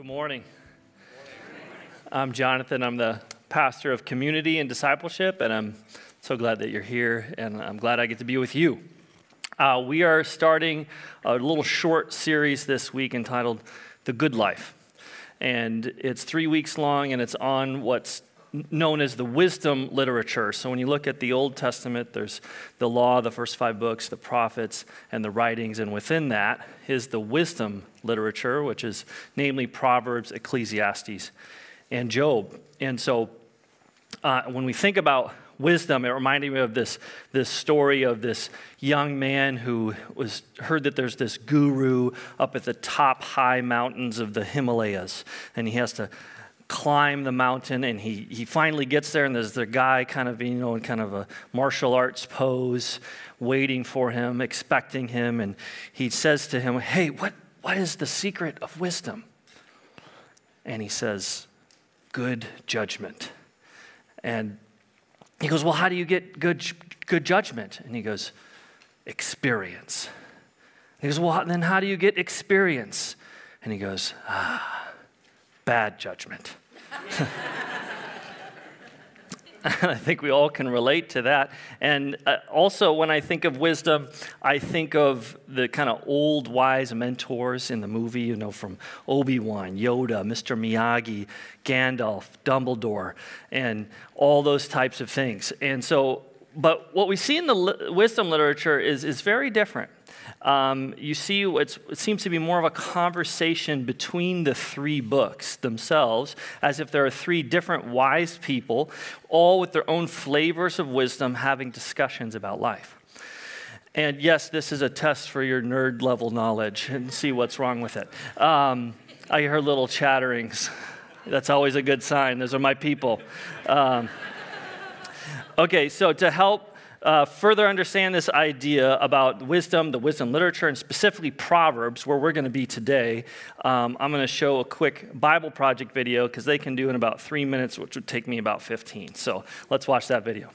Good morning. I'm Jonathan. I'm the pastor of community and discipleship, and I'm so glad that you're here, and I'm glad I get to be with you. Uh, we are starting a little short series this week entitled The Good Life. And it's three weeks long, and it's on what's known as the wisdom literature. So when you look at the Old Testament, there's the law, the first five books, the prophets, and the writings. And within that is the wisdom literature, which is namely Proverbs, Ecclesiastes, and Job. And so uh, when we think about wisdom, it reminded me of this, this story of this young man who was heard that there's this guru up at the top high mountains of the Himalayas, and he has to climb the mountain and he, he finally gets there and there's the guy kind of you know in kind of a martial arts pose waiting for him expecting him and he says to him hey what, what is the secret of wisdom? And he says good judgment. And he goes well how do you get good, good judgment? And he goes experience. And he goes well then how do you get experience? And he goes ah bad judgment I think we all can relate to that. And uh, also, when I think of wisdom, I think of the kind of old wise mentors in the movie, you know, from Obi Wan, Yoda, Mr. Miyagi, Gandalf, Dumbledore, and all those types of things. And so, but what we see in the li- wisdom literature is, is very different um, you see it seems to be more of a conversation between the three books themselves, as if there are three different wise people, all with their own flavors of wisdom, having discussions about life. And yes, this is a test for your nerd level knowledge and see what's wrong with it. Um, I hear little chatterings. That's always a good sign. Those are my people. Um, okay, so to help uh, further understand this idea about wisdom, the wisdom literature, and specifically Proverbs, where we're going to be today, um, I'm going to show a quick Bible Project video because they can do in about three minutes, which would take me about 15. So let's watch that video.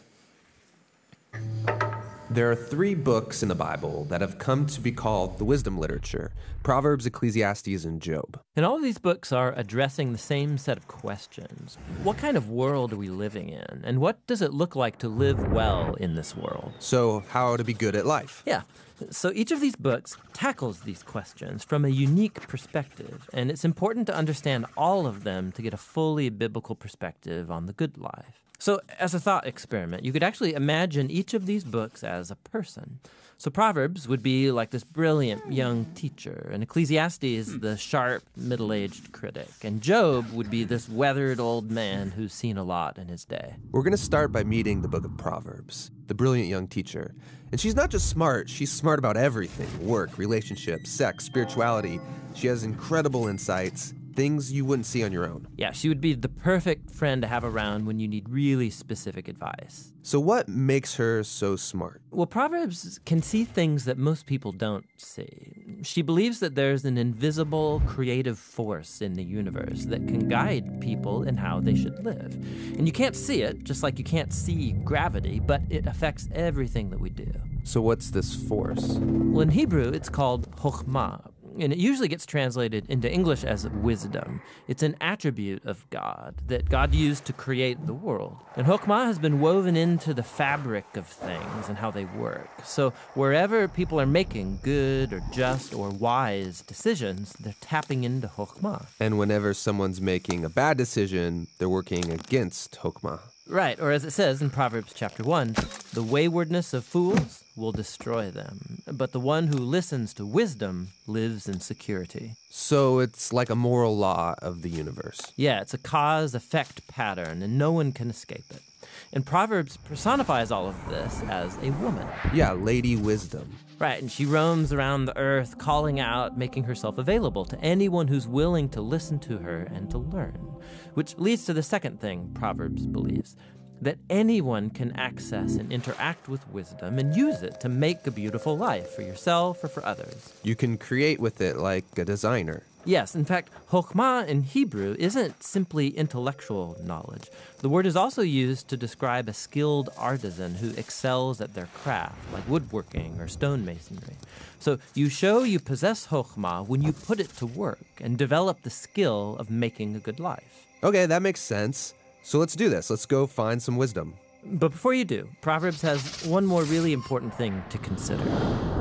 There are three books in the Bible that have come to be called the wisdom literature Proverbs, Ecclesiastes, and Job. And all of these books are addressing the same set of questions What kind of world are we living in? And what does it look like to live well in this world? So, how to be good at life? Yeah. So each of these books tackles these questions from a unique perspective, and it's important to understand all of them to get a fully biblical perspective on the good life. So, as a thought experiment, you could actually imagine each of these books as a person. So, Proverbs would be like this brilliant young teacher, and Ecclesiastes, the sharp, middle aged critic, and Job would be this weathered old man who's seen a lot in his day. We're going to start by meeting the book of Proverbs, the brilliant young teacher. And she's not just smart, she's smart about everything work, relationships, sex, spirituality. She has incredible insights things you wouldn't see on your own. Yeah, she would be the perfect friend to have around when you need really specific advice. So, what makes her so smart? Well, Proverbs can see things that most people don't see. She believes that there's an invisible creative force in the universe that can guide people in how they should live. And you can't see it, just like you can't see gravity, but it affects everything that we do. So, what's this force? Well, in Hebrew, it's called chokhmah, and it usually gets translated into English as wisdom. It's an attribute of God that God used to create the world. And Chokmah has been woven into the fabric of things and how they work. So wherever people are making good or just or wise decisions, they're tapping into Chokmah. And whenever someone's making a bad decision, they're working against Chokmah. Right, or as it says in Proverbs chapter 1, the waywardness of fools will destroy them, but the one who listens to wisdom lives in security. So it's like a moral law of the universe. Yeah, it's a cause effect pattern, and no one can escape it. And Proverbs personifies all of this as a woman. Yeah, Lady Wisdom. Right, and she roams around the earth, calling out, making herself available to anyone who's willing to listen to her and to learn. Which leads to the second thing Proverbs believes that anyone can access and interact with wisdom and use it to make a beautiful life for yourself or for others. You can create with it like a designer. Yes, in fact, Chokhmah in Hebrew isn't simply intellectual knowledge. The word is also used to describe a skilled artisan who excels at their craft, like woodworking or stonemasonry. So you show you possess Chokhmah when you put it to work and develop the skill of making a good life. Okay, that makes sense. So let's do this. Let's go find some wisdom. But before you do, Proverbs has one more really important thing to consider.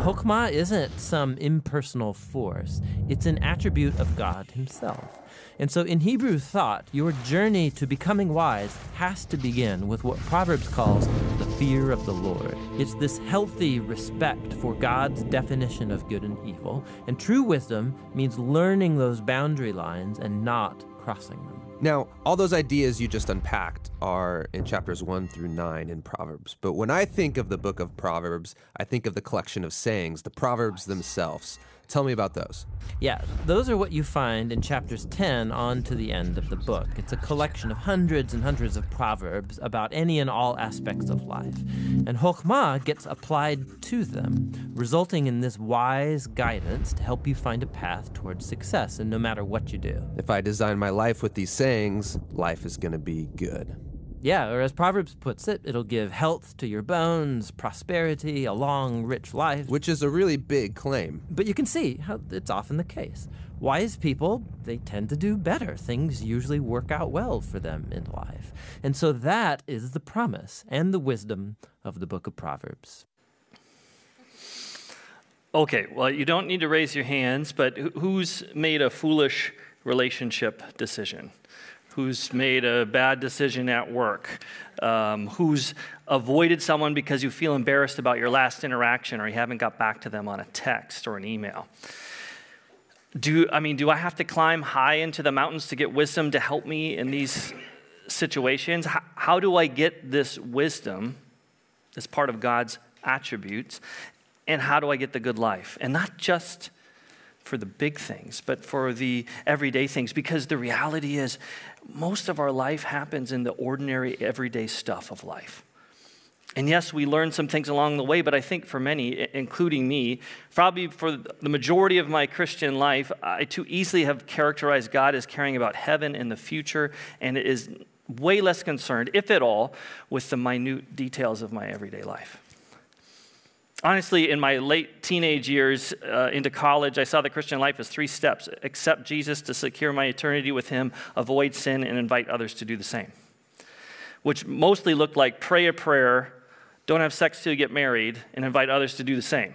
Chokhmah isn't some impersonal force, it's an attribute of God Himself. And so in Hebrew thought, your journey to becoming wise has to begin with what Proverbs calls the fear of the Lord. It's this healthy respect for God's definition of good and evil, and true wisdom means learning those boundary lines and not crossing them. Now, all those ideas you just unpacked are in chapters 1 through 9 in Proverbs. But when I think of the book of Proverbs, I think of the collection of sayings, the Proverbs themselves. Tell me about those. Yeah, those are what you find in chapters 10 on to the end of the book. It's a collection of hundreds and hundreds of proverbs about any and all aspects of life. And Chokhmah gets applied to them, resulting in this wise guidance to help you find a path towards success, and no matter what you do. If I design my life with these sayings, life is going to be good. Yeah, or as Proverbs puts it, it'll give health to your bones, prosperity, a long, rich life. Which is a really big claim. But you can see how it's often the case. Wise people, they tend to do better. Things usually work out well for them in life. And so that is the promise and the wisdom of the book of Proverbs. Okay, well, you don't need to raise your hands, but who's made a foolish relationship decision? Who's made a bad decision at work, um, who's avoided someone because you feel embarrassed about your last interaction or you haven't got back to them on a text or an email. Do I mean, do I have to climb high into the mountains to get wisdom to help me in these situations? How, how do I get this wisdom as part of God's attributes? And how do I get the good life? And not just for the big things, but for the everyday things. Because the reality is, most of our life happens in the ordinary, everyday stuff of life. And yes, we learn some things along the way, but I think for many, including me, probably for the majority of my Christian life, I too easily have characterized God as caring about heaven and the future, and is way less concerned, if at all, with the minute details of my everyday life. Honestly, in my late teenage years uh, into college, I saw the Christian life as three steps accept Jesus to secure my eternity with Him, avoid sin, and invite others to do the same. Which mostly looked like pray a prayer, don't have sex till you get married, and invite others to do the same.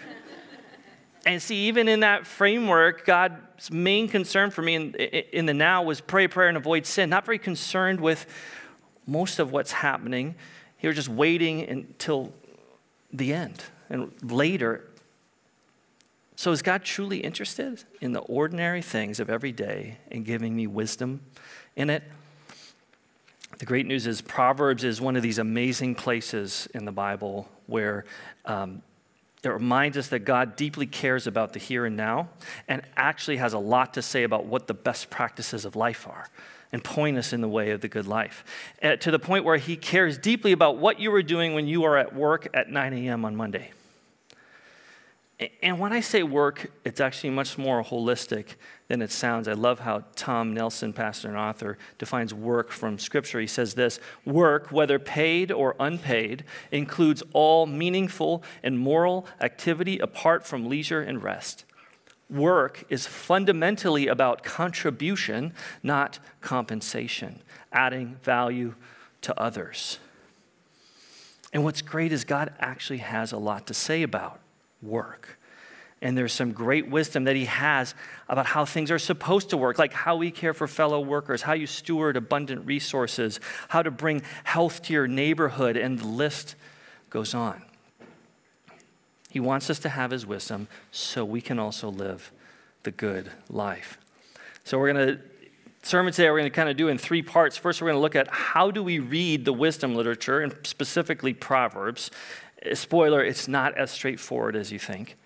and see, even in that framework, God's main concern for me in, in the now was pray a prayer and avoid sin. Not very concerned with most of what's happening. He was just waiting until the end and later. So, is God truly interested in the ordinary things of every day and giving me wisdom in it? The great news is, Proverbs is one of these amazing places in the Bible where um, it reminds us that God deeply cares about the here and now and actually has a lot to say about what the best practices of life are and point us in the way of the good life. Uh, to the point where he cares deeply about what you are doing when you are at work at 9 a.m. on Monday. And when I say work, it's actually much more holistic than it sounds. I love how Tom Nelson, pastor and author, defines work from Scripture. He says this Work, whether paid or unpaid, includes all meaningful and moral activity apart from leisure and rest work is fundamentally about contribution, not compensation, adding value to others. And what's great is God actually has a lot to say about work. And there's some great wisdom that he has about how things are supposed to work, like how we care for fellow workers, how you steward abundant resources, how to bring health to your neighborhood, and the list goes on. He wants us to have his wisdom so we can also live the good life. So we're going to sermon today we're going to kind of do in three parts. First, we're going to look at how do we read the wisdom literature, and specifically Proverbs. Eh, spoiler, it's not as straightforward as you think.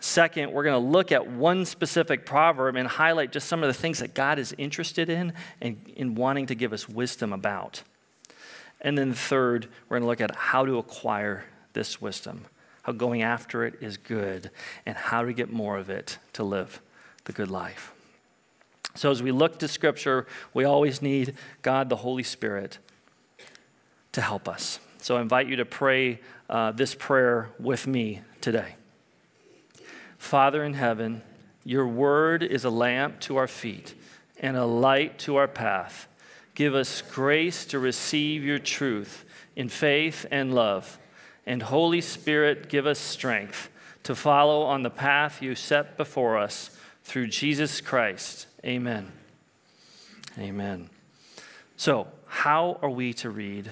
Second, we're going to look at one specific proverb and highlight just some of the things that God is interested in and in wanting to give us wisdom about. And then third, we're going to look at how to acquire this wisdom how going after it is good, and how to get more of it to live the good life. So, as we look to Scripture, we always need God, the Holy Spirit, to help us. So, I invite you to pray uh, this prayer with me today. Father in heaven, your word is a lamp to our feet and a light to our path. Give us grace to receive your truth in faith and love. And Holy Spirit, give us strength to follow on the path you set before us through Jesus Christ. Amen. Amen. So, how are we to read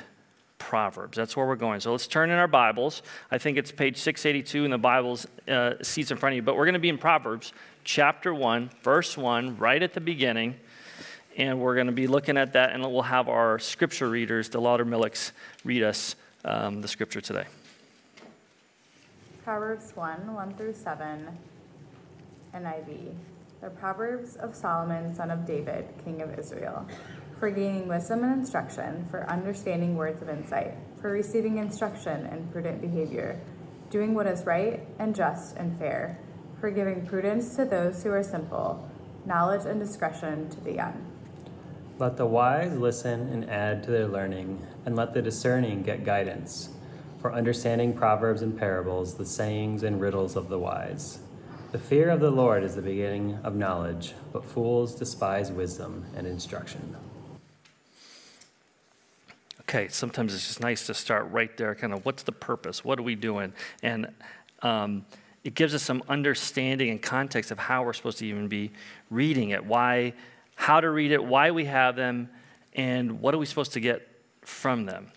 Proverbs? That's where we're going. So, let's turn in our Bibles. I think it's page 682 in the Bible's uh, seats in front of you, but we're going to be in Proverbs chapter 1, verse 1, right at the beginning. And we're going to be looking at that, and we'll have our scripture readers, the Laudermillicks, read us um, the scripture today. Proverbs 1 1 through 7, NIV. The Proverbs of Solomon, son of David, king of Israel, for gaining wisdom and instruction, for understanding words of insight, for receiving instruction in prudent behavior, doing what is right and just and fair, for giving prudence to those who are simple, knowledge and discretion to the young. Let the wise listen and add to their learning, and let the discerning get guidance for understanding proverbs and parables, the sayings and riddles of the wise. The fear of the Lord is the beginning of knowledge, but fools despise wisdom and instruction. Okay, sometimes it's just nice to start right there, kind of what's the purpose? What are we doing? And um, it gives us some understanding and context of how we're supposed to even be reading it, why, how to read it, why we have them, and what are we supposed to get from them.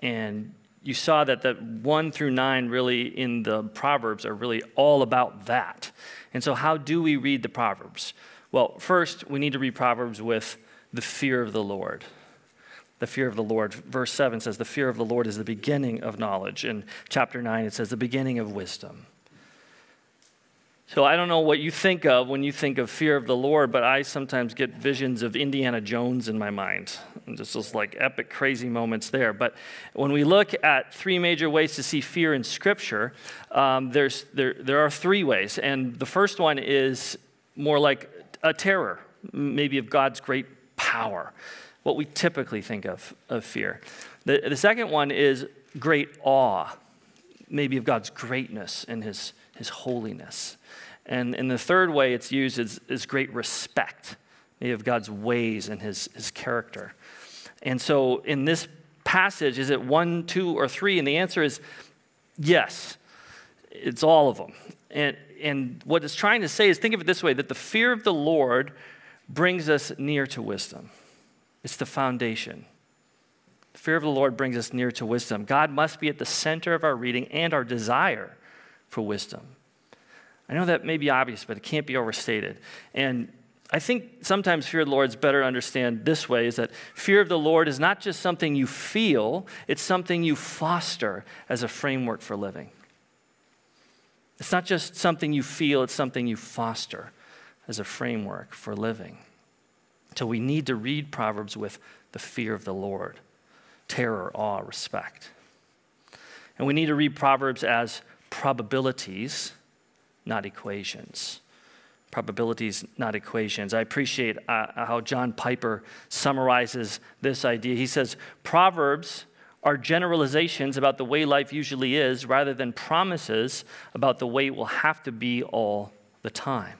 And you saw that the 1 through 9 really in the Proverbs are really all about that. And so, how do we read the Proverbs? Well, first, we need to read Proverbs with the fear of the Lord. The fear of the Lord. Verse 7 says, The fear of the Lord is the beginning of knowledge. In chapter 9, it says, The beginning of wisdom. So I don't know what you think of when you think of fear of the Lord, but I sometimes get visions of Indiana Jones in my mind. And just those like epic, crazy moments there. But when we look at three major ways to see fear in Scripture, um, there's, there, there are three ways. And the first one is more like a terror, maybe of God's great power, what we typically think of, of fear. The, the second one is great awe, maybe of God's greatness and his, his holiness. And, and the third way it's used is, is great respect of God's ways and his, his character. And so in this passage, is it one, two, or three? And the answer is yes, it's all of them. And, and what it's trying to say is think of it this way that the fear of the Lord brings us near to wisdom, it's the foundation. Fear of the Lord brings us near to wisdom. God must be at the center of our reading and our desire for wisdom. I know that may be obvious, but it can't be overstated. And I think sometimes fear of the Lord is better to understand this way is that fear of the Lord is not just something you feel, it's something you foster as a framework for living. It's not just something you feel, it's something you foster as a framework for living. So we need to read Proverbs with the fear of the Lord terror, awe, respect. And we need to read Proverbs as probabilities not equations. Probabilities, not equations. I appreciate uh, how John Piper summarizes this idea. He says, Proverbs are generalizations about the way life usually is rather than promises about the way it will have to be all the time.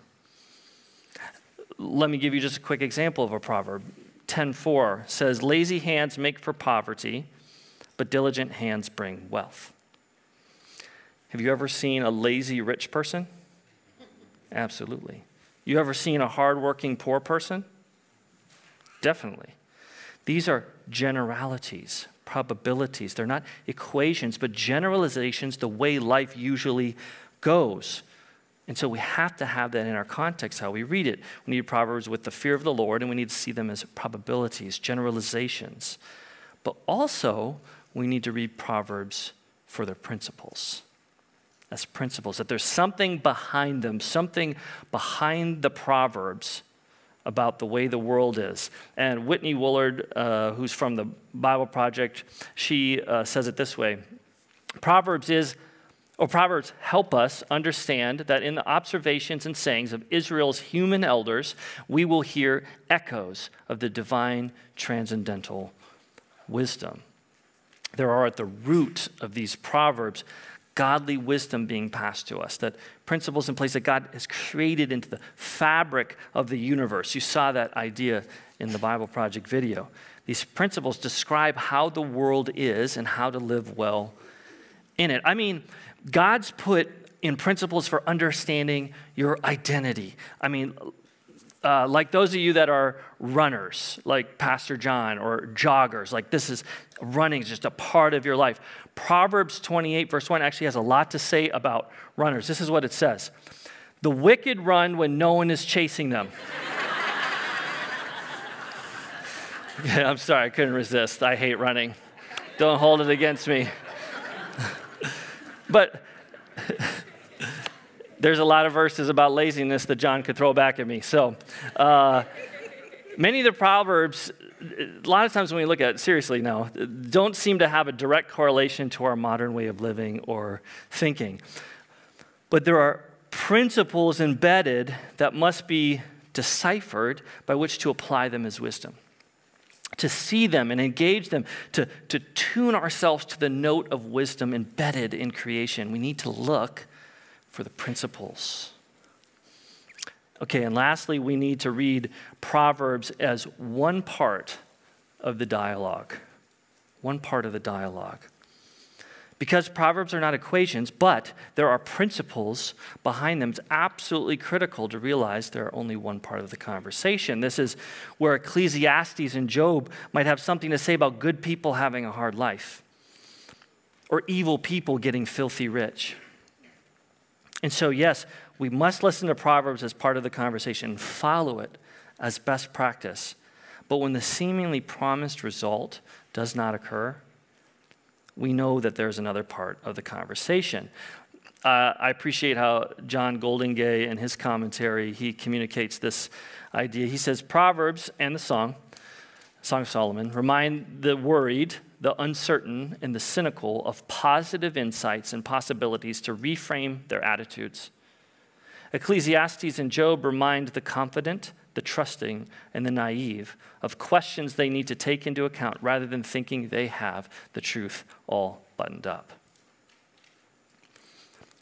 Let me give you just a quick example of a proverb. 10:4 says lazy hands make for poverty, but diligent hands bring wealth. Have you ever seen a lazy rich person? Absolutely. You ever seen a hardworking poor person? Definitely. These are generalities, probabilities. They're not equations, but generalizations, the way life usually goes. And so we have to have that in our context, how we read it. We need Proverbs with the fear of the Lord, and we need to see them as probabilities, generalizations. But also, we need to read Proverbs for their principles as principles, that there's something behind them, something behind the Proverbs about the way the world is. And Whitney Woolard, uh, who's from the Bible Project, she uh, says it this way Proverbs is or Proverbs help us understand that in the observations and sayings of Israel's human elders, we will hear echoes of the divine transcendental wisdom. There are at the root of these Proverbs godly wisdom being passed to us, that principles in place that God has created into the fabric of the universe. You saw that idea in the Bible Project video. These principles describe how the world is and how to live well in it. I mean, God's put in principles for understanding your identity. I mean, uh, like those of you that are runners, like Pastor John, or joggers, like this is running is just a part of your life. Proverbs 28, verse 1, actually has a lot to say about runners. This is what it says The wicked run when no one is chasing them. yeah, I'm sorry, I couldn't resist. I hate running. Don't hold it against me. but there's a lot of verses about laziness that John could throw back at me. So, uh, many of the Proverbs, a lot of times when we look at it seriously now, don't seem to have a direct correlation to our modern way of living or thinking. But there are principles embedded that must be deciphered by which to apply them as wisdom. To see them and engage them, to, to tune ourselves to the note of wisdom embedded in creation, we need to look for the principles. Okay, and lastly, we need to read Proverbs as one part of the dialogue. One part of the dialogue. Because Proverbs are not equations, but there are principles behind them, it's absolutely critical to realize they're only one part of the conversation. This is where Ecclesiastes and Job might have something to say about good people having a hard life or evil people getting filthy rich. And so, yes, we must listen to Proverbs as part of the conversation, follow it as best practice. But when the seemingly promised result does not occur, we know that there's another part of the conversation. Uh, I appreciate how John Goldingay, in his commentary, he communicates this idea. He says Proverbs and the song, Song of Solomon, remind the worried the uncertain and the cynical of positive insights and possibilities to reframe their attitudes. Ecclesiastes and Job remind the confident, the trusting, and the naive of questions they need to take into account rather than thinking they have the truth all buttoned up.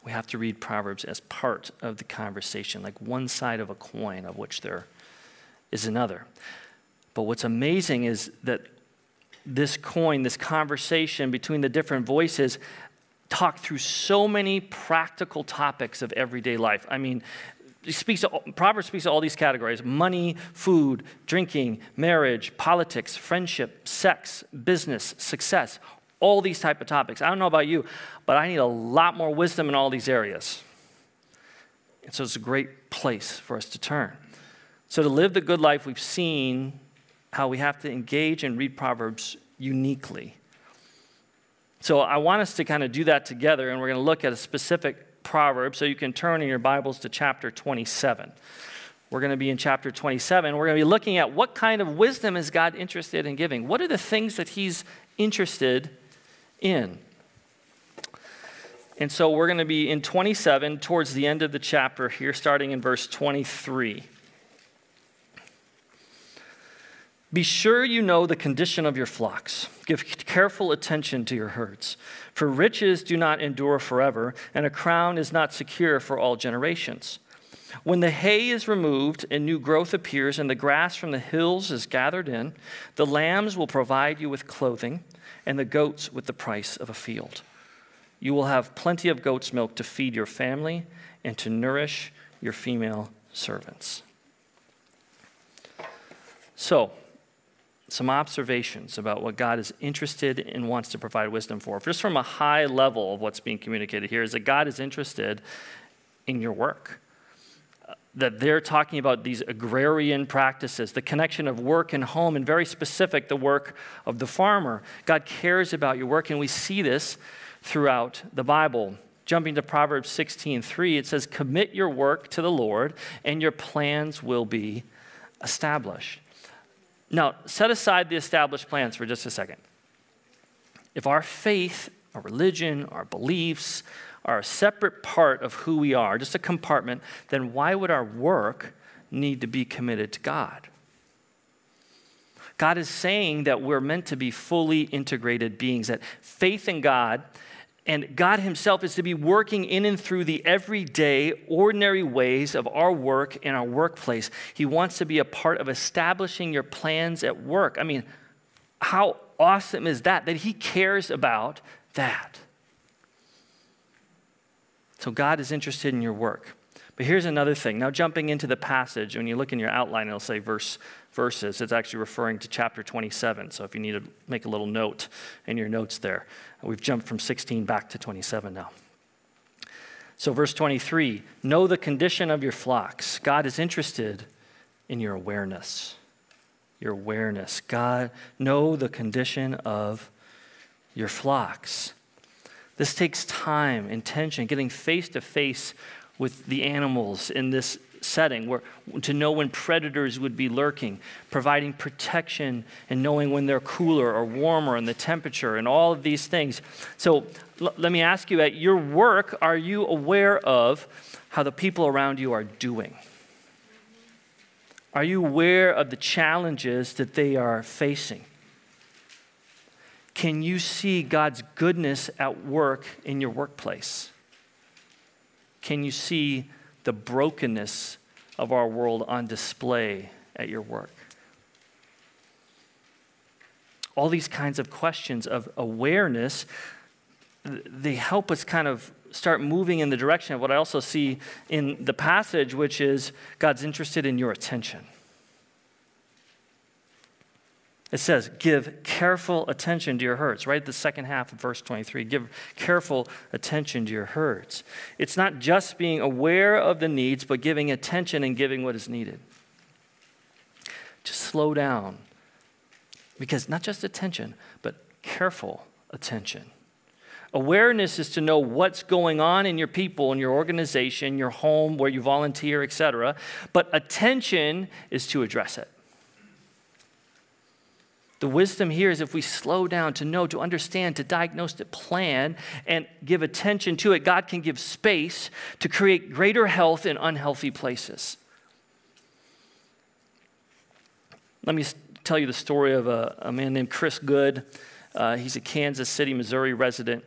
We have to read Proverbs as part of the conversation, like one side of a coin of which there is another. But what's amazing is that this coin, this conversation between the different voices, talk through so many practical topics of everyday life. I mean, speaks to, Proverbs speaks to all these categories money, food, drinking, marriage, politics, friendship, sex, business, success, all these type of topics. I don't know about you, but I need a lot more wisdom in all these areas. And so it's a great place for us to turn. So to live the good life we've seen how we have to engage and read Proverbs uniquely. So I want us to kind of do that together, and we're going to look at a specific proverb. So you can turn in your Bibles to chapter 27. We're going to be in chapter 27. We're going to be looking at what kind of wisdom is God interested in giving? What are the things that He's interested in? And so we're going to be in 27 towards the end of the chapter here, starting in verse 23. Be sure you know the condition of your flocks. Give careful attention to your herds. For riches do not endure forever, and a crown is not secure for all generations. When the hay is removed and new growth appears, and the grass from the hills is gathered in, the lambs will provide you with clothing, and the goats with the price of a field. You will have plenty of goat's milk to feed your family and to nourish your female servants. So, some observations about what God is interested and wants to provide wisdom for. Just from a high level of what's being communicated here is that God is interested in your work. Uh, that they're talking about these agrarian practices, the connection of work and home, and very specific, the work of the farmer. God cares about your work, and we see this throughout the Bible. Jumping to Proverbs 16:3, it says, Commit your work to the Lord, and your plans will be established. Now, set aside the established plans for just a second. If our faith, our religion, our beliefs, are a separate part of who we are, just a compartment, then why would our work need to be committed to God? God is saying that we're meant to be fully integrated beings, that faith in God and God Himself is to be working in and through the everyday, ordinary ways of our work in our workplace. He wants to be a part of establishing your plans at work. I mean, how awesome is that? That He cares about that. So, God is interested in your work. But here's another thing. Now, jumping into the passage, when you look in your outline, it'll say verse verses. It's actually referring to chapter 27. So if you need to make a little note in your notes there, we've jumped from 16 back to 27 now. So, verse 23 know the condition of your flocks. God is interested in your awareness. Your awareness. God, know the condition of your flocks. This takes time, intention, getting face to face with the animals in this setting, where, to know when predators would be lurking, providing protection and knowing when they're cooler or warmer and the temperature and all of these things. So l- let me ask you at your work, are you aware of how the people around you are doing? Are you aware of the challenges that they are facing? Can you see God's goodness at work in your workplace? Can you see the brokenness of our world on display at your work? All these kinds of questions of awareness, they help us kind of start moving in the direction of what I also see in the passage, which is God's interested in your attention. It says, give careful attention to your herds, right? The second half of verse 23. Give careful attention to your herds. It's not just being aware of the needs, but giving attention and giving what is needed. Just slow down. Because not just attention, but careful attention. Awareness is to know what's going on in your people, in your organization, your home, where you volunteer, etc. But attention is to address it. The wisdom here is if we slow down to know, to understand, to diagnose, to plan, and give attention to it, God can give space to create greater health in unhealthy places. Let me tell you the story of a, a man named Chris Goode. Uh, he's a Kansas City, Missouri resident.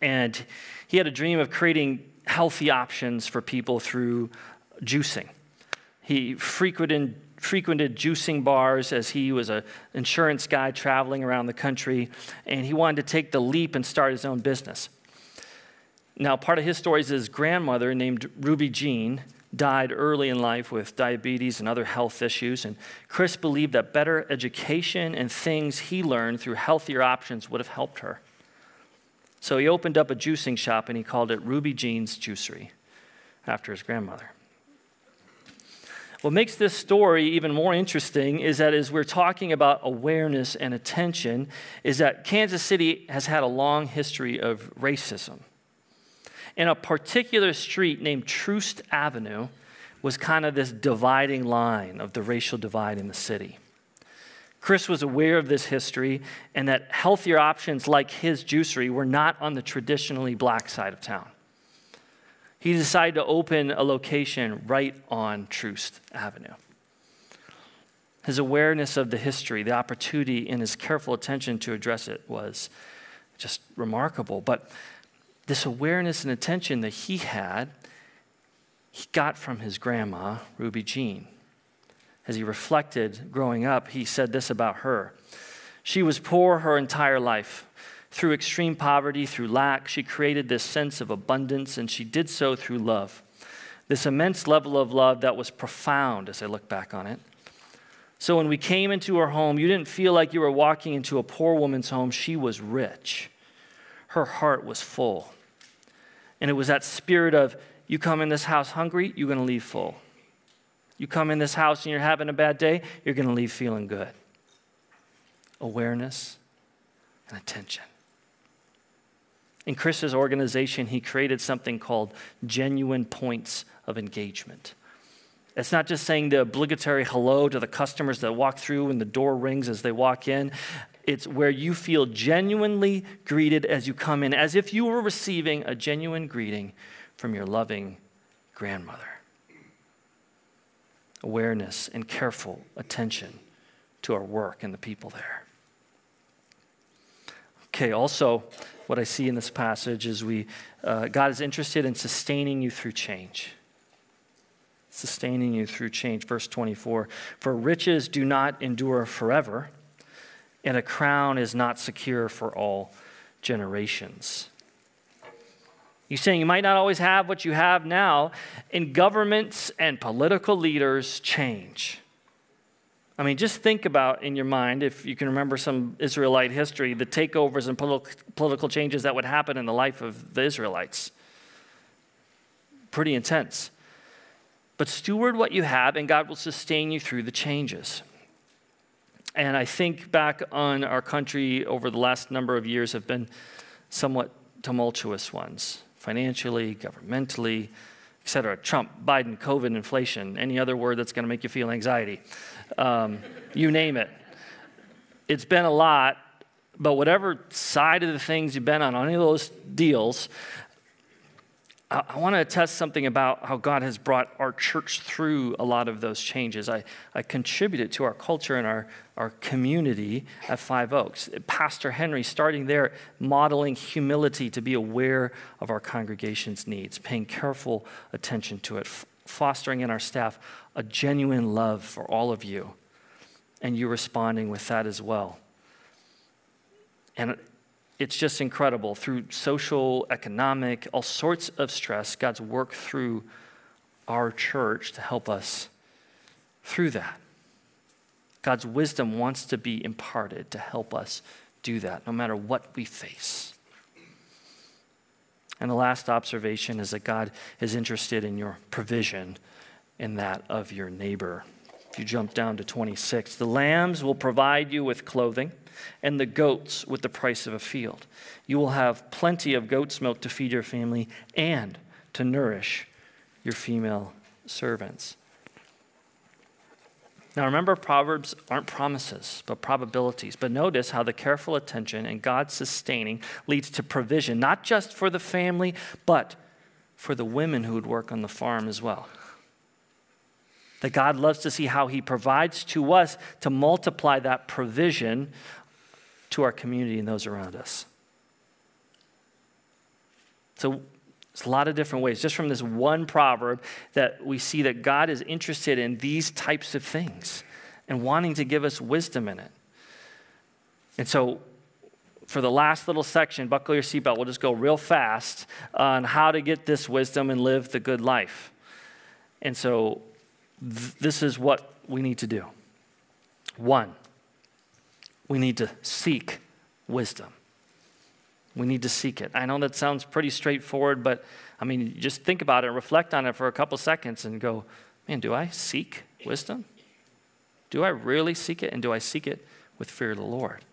And he had a dream of creating healthy options for people through juicing. He frequented frequented juicing bars as he was an insurance guy traveling around the country, and he wanted to take the leap and start his own business. Now, part of his story is his grandmother, named Ruby Jean, died early in life with diabetes and other health issues, and Chris believed that better education and things he learned through healthier options would have helped her. So he opened up a juicing shop and he called it Ruby Jean's Juicery after his grandmother. What makes this story even more interesting is that as we're talking about awareness and attention, is that Kansas City has had a long history of racism. And a particular street named Troost Avenue was kind of this dividing line of the racial divide in the city. Chris was aware of this history and that healthier options like his juicery were not on the traditionally black side of town he decided to open a location right on Troost Avenue. His awareness of the history, the opportunity, and his careful attention to address it was just remarkable. But this awareness and attention that he had, he got from his grandma, Ruby Jean. As he reflected growing up, he said this about her She was poor her entire life. Through extreme poverty, through lack, she created this sense of abundance, and she did so through love. This immense level of love that was profound as I look back on it. So when we came into her home, you didn't feel like you were walking into a poor woman's home. She was rich, her heart was full. And it was that spirit of, you come in this house hungry, you're going to leave full. You come in this house and you're having a bad day, you're going to leave feeling good. Awareness and attention. In Chris's organization, he created something called genuine points of engagement. It's not just saying the obligatory hello to the customers that walk through and the door rings as they walk in. It's where you feel genuinely greeted as you come in, as if you were receiving a genuine greeting from your loving grandmother. Awareness and careful attention to our work and the people there. Okay, also, what I see in this passage is we, uh, God is interested in sustaining you through change. Sustaining you through change. Verse 24 For riches do not endure forever, and a crown is not secure for all generations. He's saying you might not always have what you have now, and governments and political leaders change. I mean, just think about in your mind, if you can remember some Israelite history, the takeovers and political changes that would happen in the life of the Israelites. Pretty intense. But steward what you have, and God will sustain you through the changes. And I think back on our country over the last number of years have been somewhat tumultuous ones, financially, governmentally, et cetera. Trump, Biden, COVID, inflation, any other word that's going to make you feel anxiety um, you name it. It's been a lot, but whatever side of the things you've been on, any of those deals, I, I want to attest something about how God has brought our church through a lot of those changes. I, I contributed to our culture and our, our community at Five Oaks. Pastor Henry, starting there, modeling humility to be aware of our congregation's needs, paying careful attention to it, fostering in our staff a genuine love for all of you, and you responding with that as well. And it's just incredible. Through social, economic, all sorts of stress, God's worked through our church to help us through that. God's wisdom wants to be imparted to help us do that, no matter what we face. And the last observation is that God is interested in your provision and that of your neighbor. If you jump down to 26, the lambs will provide you with clothing, and the goats with the price of a field. You will have plenty of goat's milk to feed your family and to nourish your female servants. Now remember, Proverbs aren't promises, but probabilities. But notice how the careful attention and God's sustaining leads to provision, not just for the family, but for the women who would work on the farm as well that God loves to see how He provides to us to multiply that provision to our community and those around us. So, it's a lot of different ways, just from this one proverb, that we see that God is interested in these types of things and wanting to give us wisdom in it. And so, for the last little section, buckle your seatbelt. We'll just go real fast on how to get this wisdom and live the good life. And so, this is what we need to do. One, we need to seek wisdom. We need to seek it. I know that sounds pretty straightforward, but I mean, just think about it, reflect on it for a couple seconds, and go, man, do I seek wisdom? Do I really seek it? And do I seek it with fear of the Lord?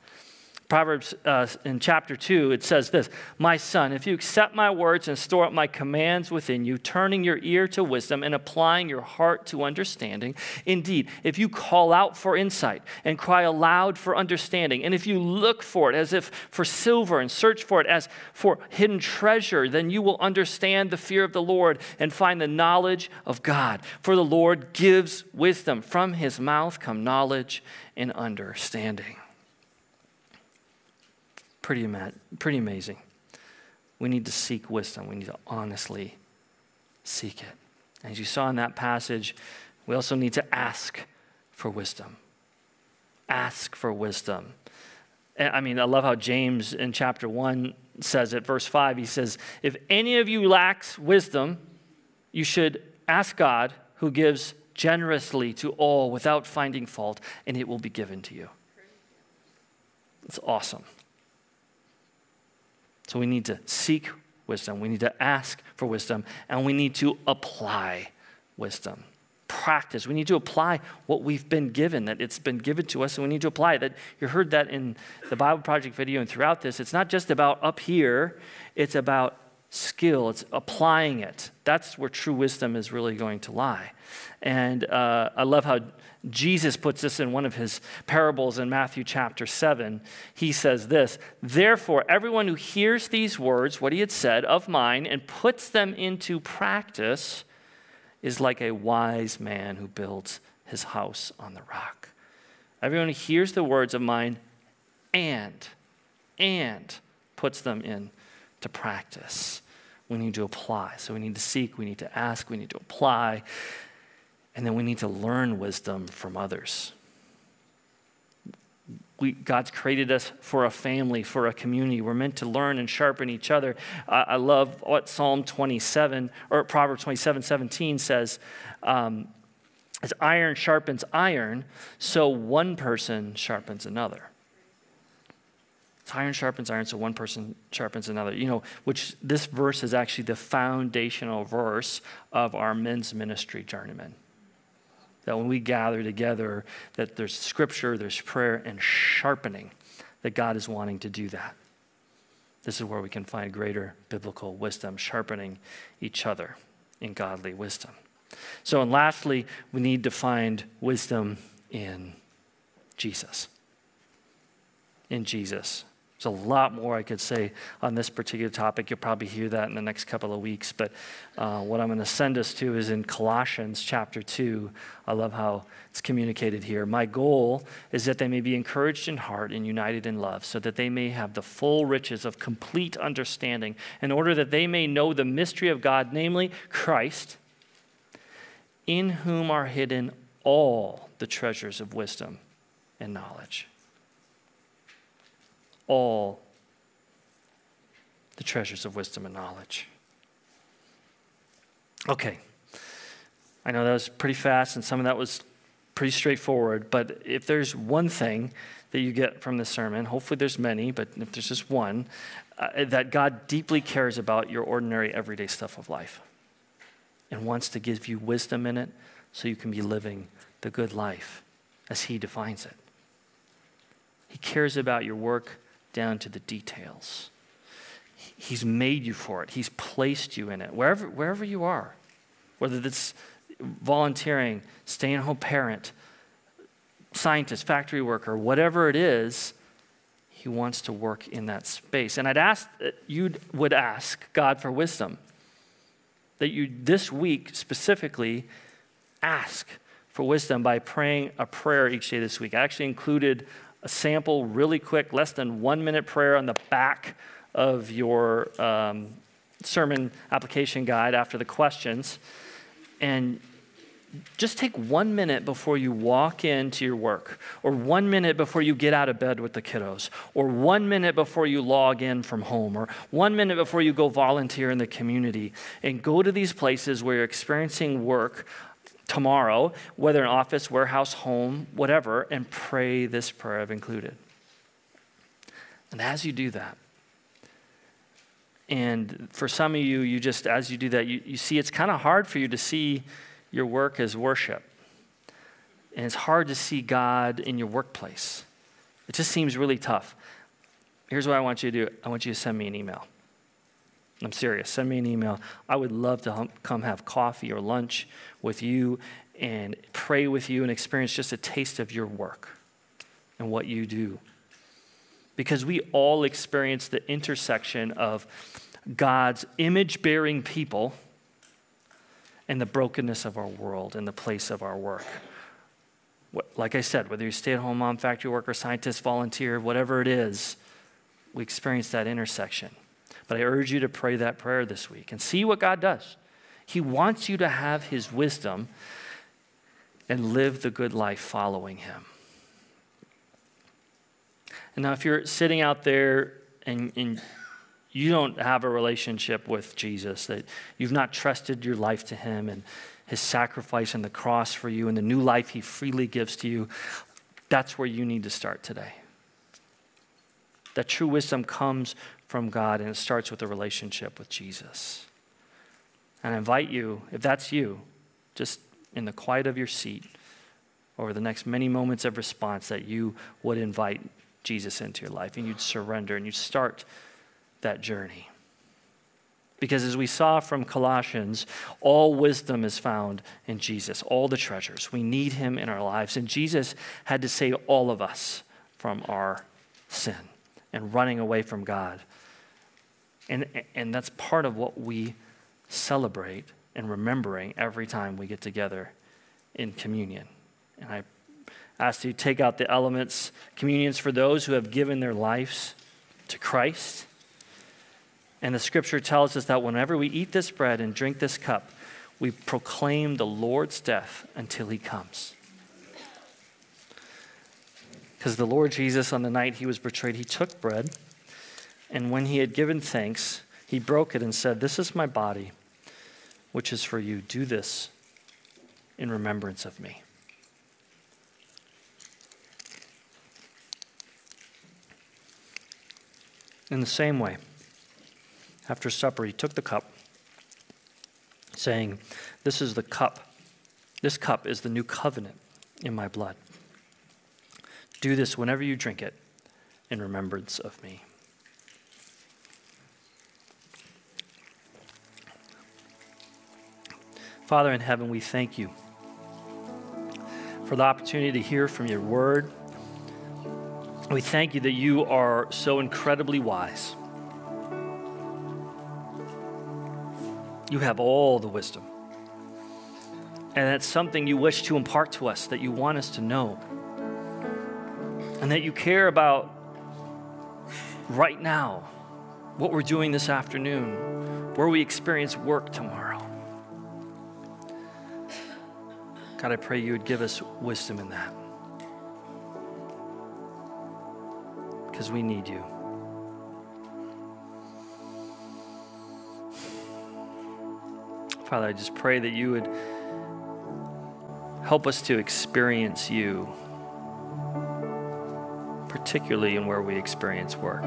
Proverbs uh, in chapter 2, it says this My son, if you accept my words and store up my commands within you, turning your ear to wisdom and applying your heart to understanding, indeed, if you call out for insight and cry aloud for understanding, and if you look for it as if for silver and search for it as for hidden treasure, then you will understand the fear of the Lord and find the knowledge of God. For the Lord gives wisdom, from his mouth come knowledge and understanding pretty, pretty amazing. We need to seek wisdom. We need to honestly seek it. As you saw in that passage, we also need to ask for wisdom. Ask for wisdom. Eh, I mean, I love how James in chapter 1 says it, verse 5. He says, If any of you lacks wisdom, you should ask God, who gives generously to all without finding fault, and it will be given to you. It's awesome. So we need to seek wisdom, we need to ask for wisdom, and we need to apply wisdom. Practice. We need to apply what we've been given, that it's been given to us, and we need to apply it. That you heard that in the Bible Project video and throughout this. It's not just about up here, it's about skill, it's applying it. That's where true wisdom is really going to lie. And uh, I love how Jesus puts this in one of his parables in Matthew chapter 7. He says this Therefore, everyone who hears these words, what he had said, of mine, and puts them into practice is like a wise man who builds his house on the rock. Everyone who hears the words of mine and, and puts them into practice. We need to apply. So we need to seek, we need to ask, we need to apply. And then we need to learn wisdom from others. We, God's created us for a family, for a community. We're meant to learn and sharpen each other. Uh, I love what Psalm 27 or Proverbs 27 17 says. Um, as iron sharpens iron, so one person sharpens another. As iron sharpens iron, so one person sharpens another. You know, which this verse is actually the foundational verse of our men's ministry journeyman that when we gather together, that there's scripture, there's prayer, and sharpening, that God is wanting to do that. This is where we can find greater biblical wisdom, sharpening each other in godly wisdom. So, and lastly, we need to find wisdom in Jesus. In Jesus. There's a lot more I could say on this particular topic. You'll probably hear that in the next couple of weeks. But uh, what I'm going to send us to is in Colossians chapter 2. I love how it's communicated here. My goal is that they may be encouraged in heart and united in love, so that they may have the full riches of complete understanding, in order that they may know the mystery of God, namely Christ, in whom are hidden all the treasures of wisdom and knowledge all the treasures of wisdom and knowledge. Okay. I know that was pretty fast and some of that was pretty straightforward, but if there's one thing that you get from this sermon, hopefully there's many, but if there's just one, uh, that God deeply cares about your ordinary, everyday stuff of life and wants to give you wisdom in it so you can be living the good life as He defines it. He cares about your work down to the details. He's made you for it. He's placed you in it. Wherever, wherever you are, whether that's volunteering, staying home parent, scientist, factory worker, whatever it is, he wants to work in that space. And I'd ask that you would ask God for wisdom. That you, this week specifically, ask for wisdom by praying a prayer each day this week. I actually included a sample, really quick, less than one minute prayer on the back of your um, sermon application guide after the questions. And just take one minute before you walk into your work, or one minute before you get out of bed with the kiddos, or one minute before you log in from home, or one minute before you go volunteer in the community, and go to these places where you're experiencing work tomorrow, whether in office, warehouse, home, whatever, and pray this prayer I've included. And as you do that, and for some of you, you just, as you do that, you, you see it's kind of hard for you to see your work as worship. And it's hard to see God in your workplace. It just seems really tough. Here's what I want you to do I want you to send me an email. I'm serious. Send me an email. I would love to hum- come have coffee or lunch with you and pray with you and experience just a taste of your work and what you do. Because we all experience the intersection of God's image bearing people and the brokenness of our world and the place of our work. Like I said, whether you're stay at home mom, factory worker, scientist, volunteer, whatever it is, we experience that intersection. But I urge you to pray that prayer this week and see what God does. He wants you to have His wisdom and live the good life following Him. And now, if you're sitting out there and, and you don't have a relationship with Jesus, that you've not trusted your life to Him and His sacrifice and the cross for you and the new life He freely gives to you, that's where you need to start today. That true wisdom comes from God, and it starts with a relationship with Jesus. And I invite you, if that's you, just in the quiet of your seat, over the next many moments of response, that you would invite Jesus into your life and you'd surrender and you'd start that journey. Because as we saw from Colossians, all wisdom is found in Jesus, all the treasures. We need him in our lives. And Jesus had to save all of us from our sin and running away from God. And, and that's part of what we celebrate and remembering every time we get together in communion. And I ask you to take out the elements. Communions for those who have given their lives to Christ. And the scripture tells us that whenever we eat this bread and drink this cup, we proclaim the Lord's death until he comes. Because the Lord Jesus, on the night he was betrayed, he took bread, and when he had given thanks, he broke it and said, This is my body, which is for you. Do this in remembrance of me. In the same way, after supper, he took the cup, saying, This is the cup. This cup is the new covenant in my blood. Do this whenever you drink it in remembrance of me. Father in heaven, we thank you for the opportunity to hear from your word. We thank you that you are so incredibly wise. You have all the wisdom. And that's something you wish to impart to us, that you want us to know. And that you care about right now, what we're doing this afternoon, where we experience work tomorrow. God, I pray you would give us wisdom in that. Because we need you. Father, I just pray that you would help us to experience you, particularly in where we experience work.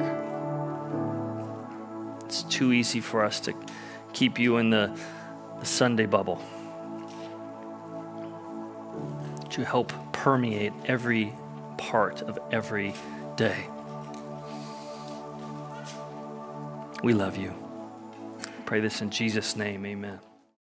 It's too easy for us to keep you in the, the Sunday bubble. To help permeate every part of every day. We love you. Pray this in Jesus' name. Amen.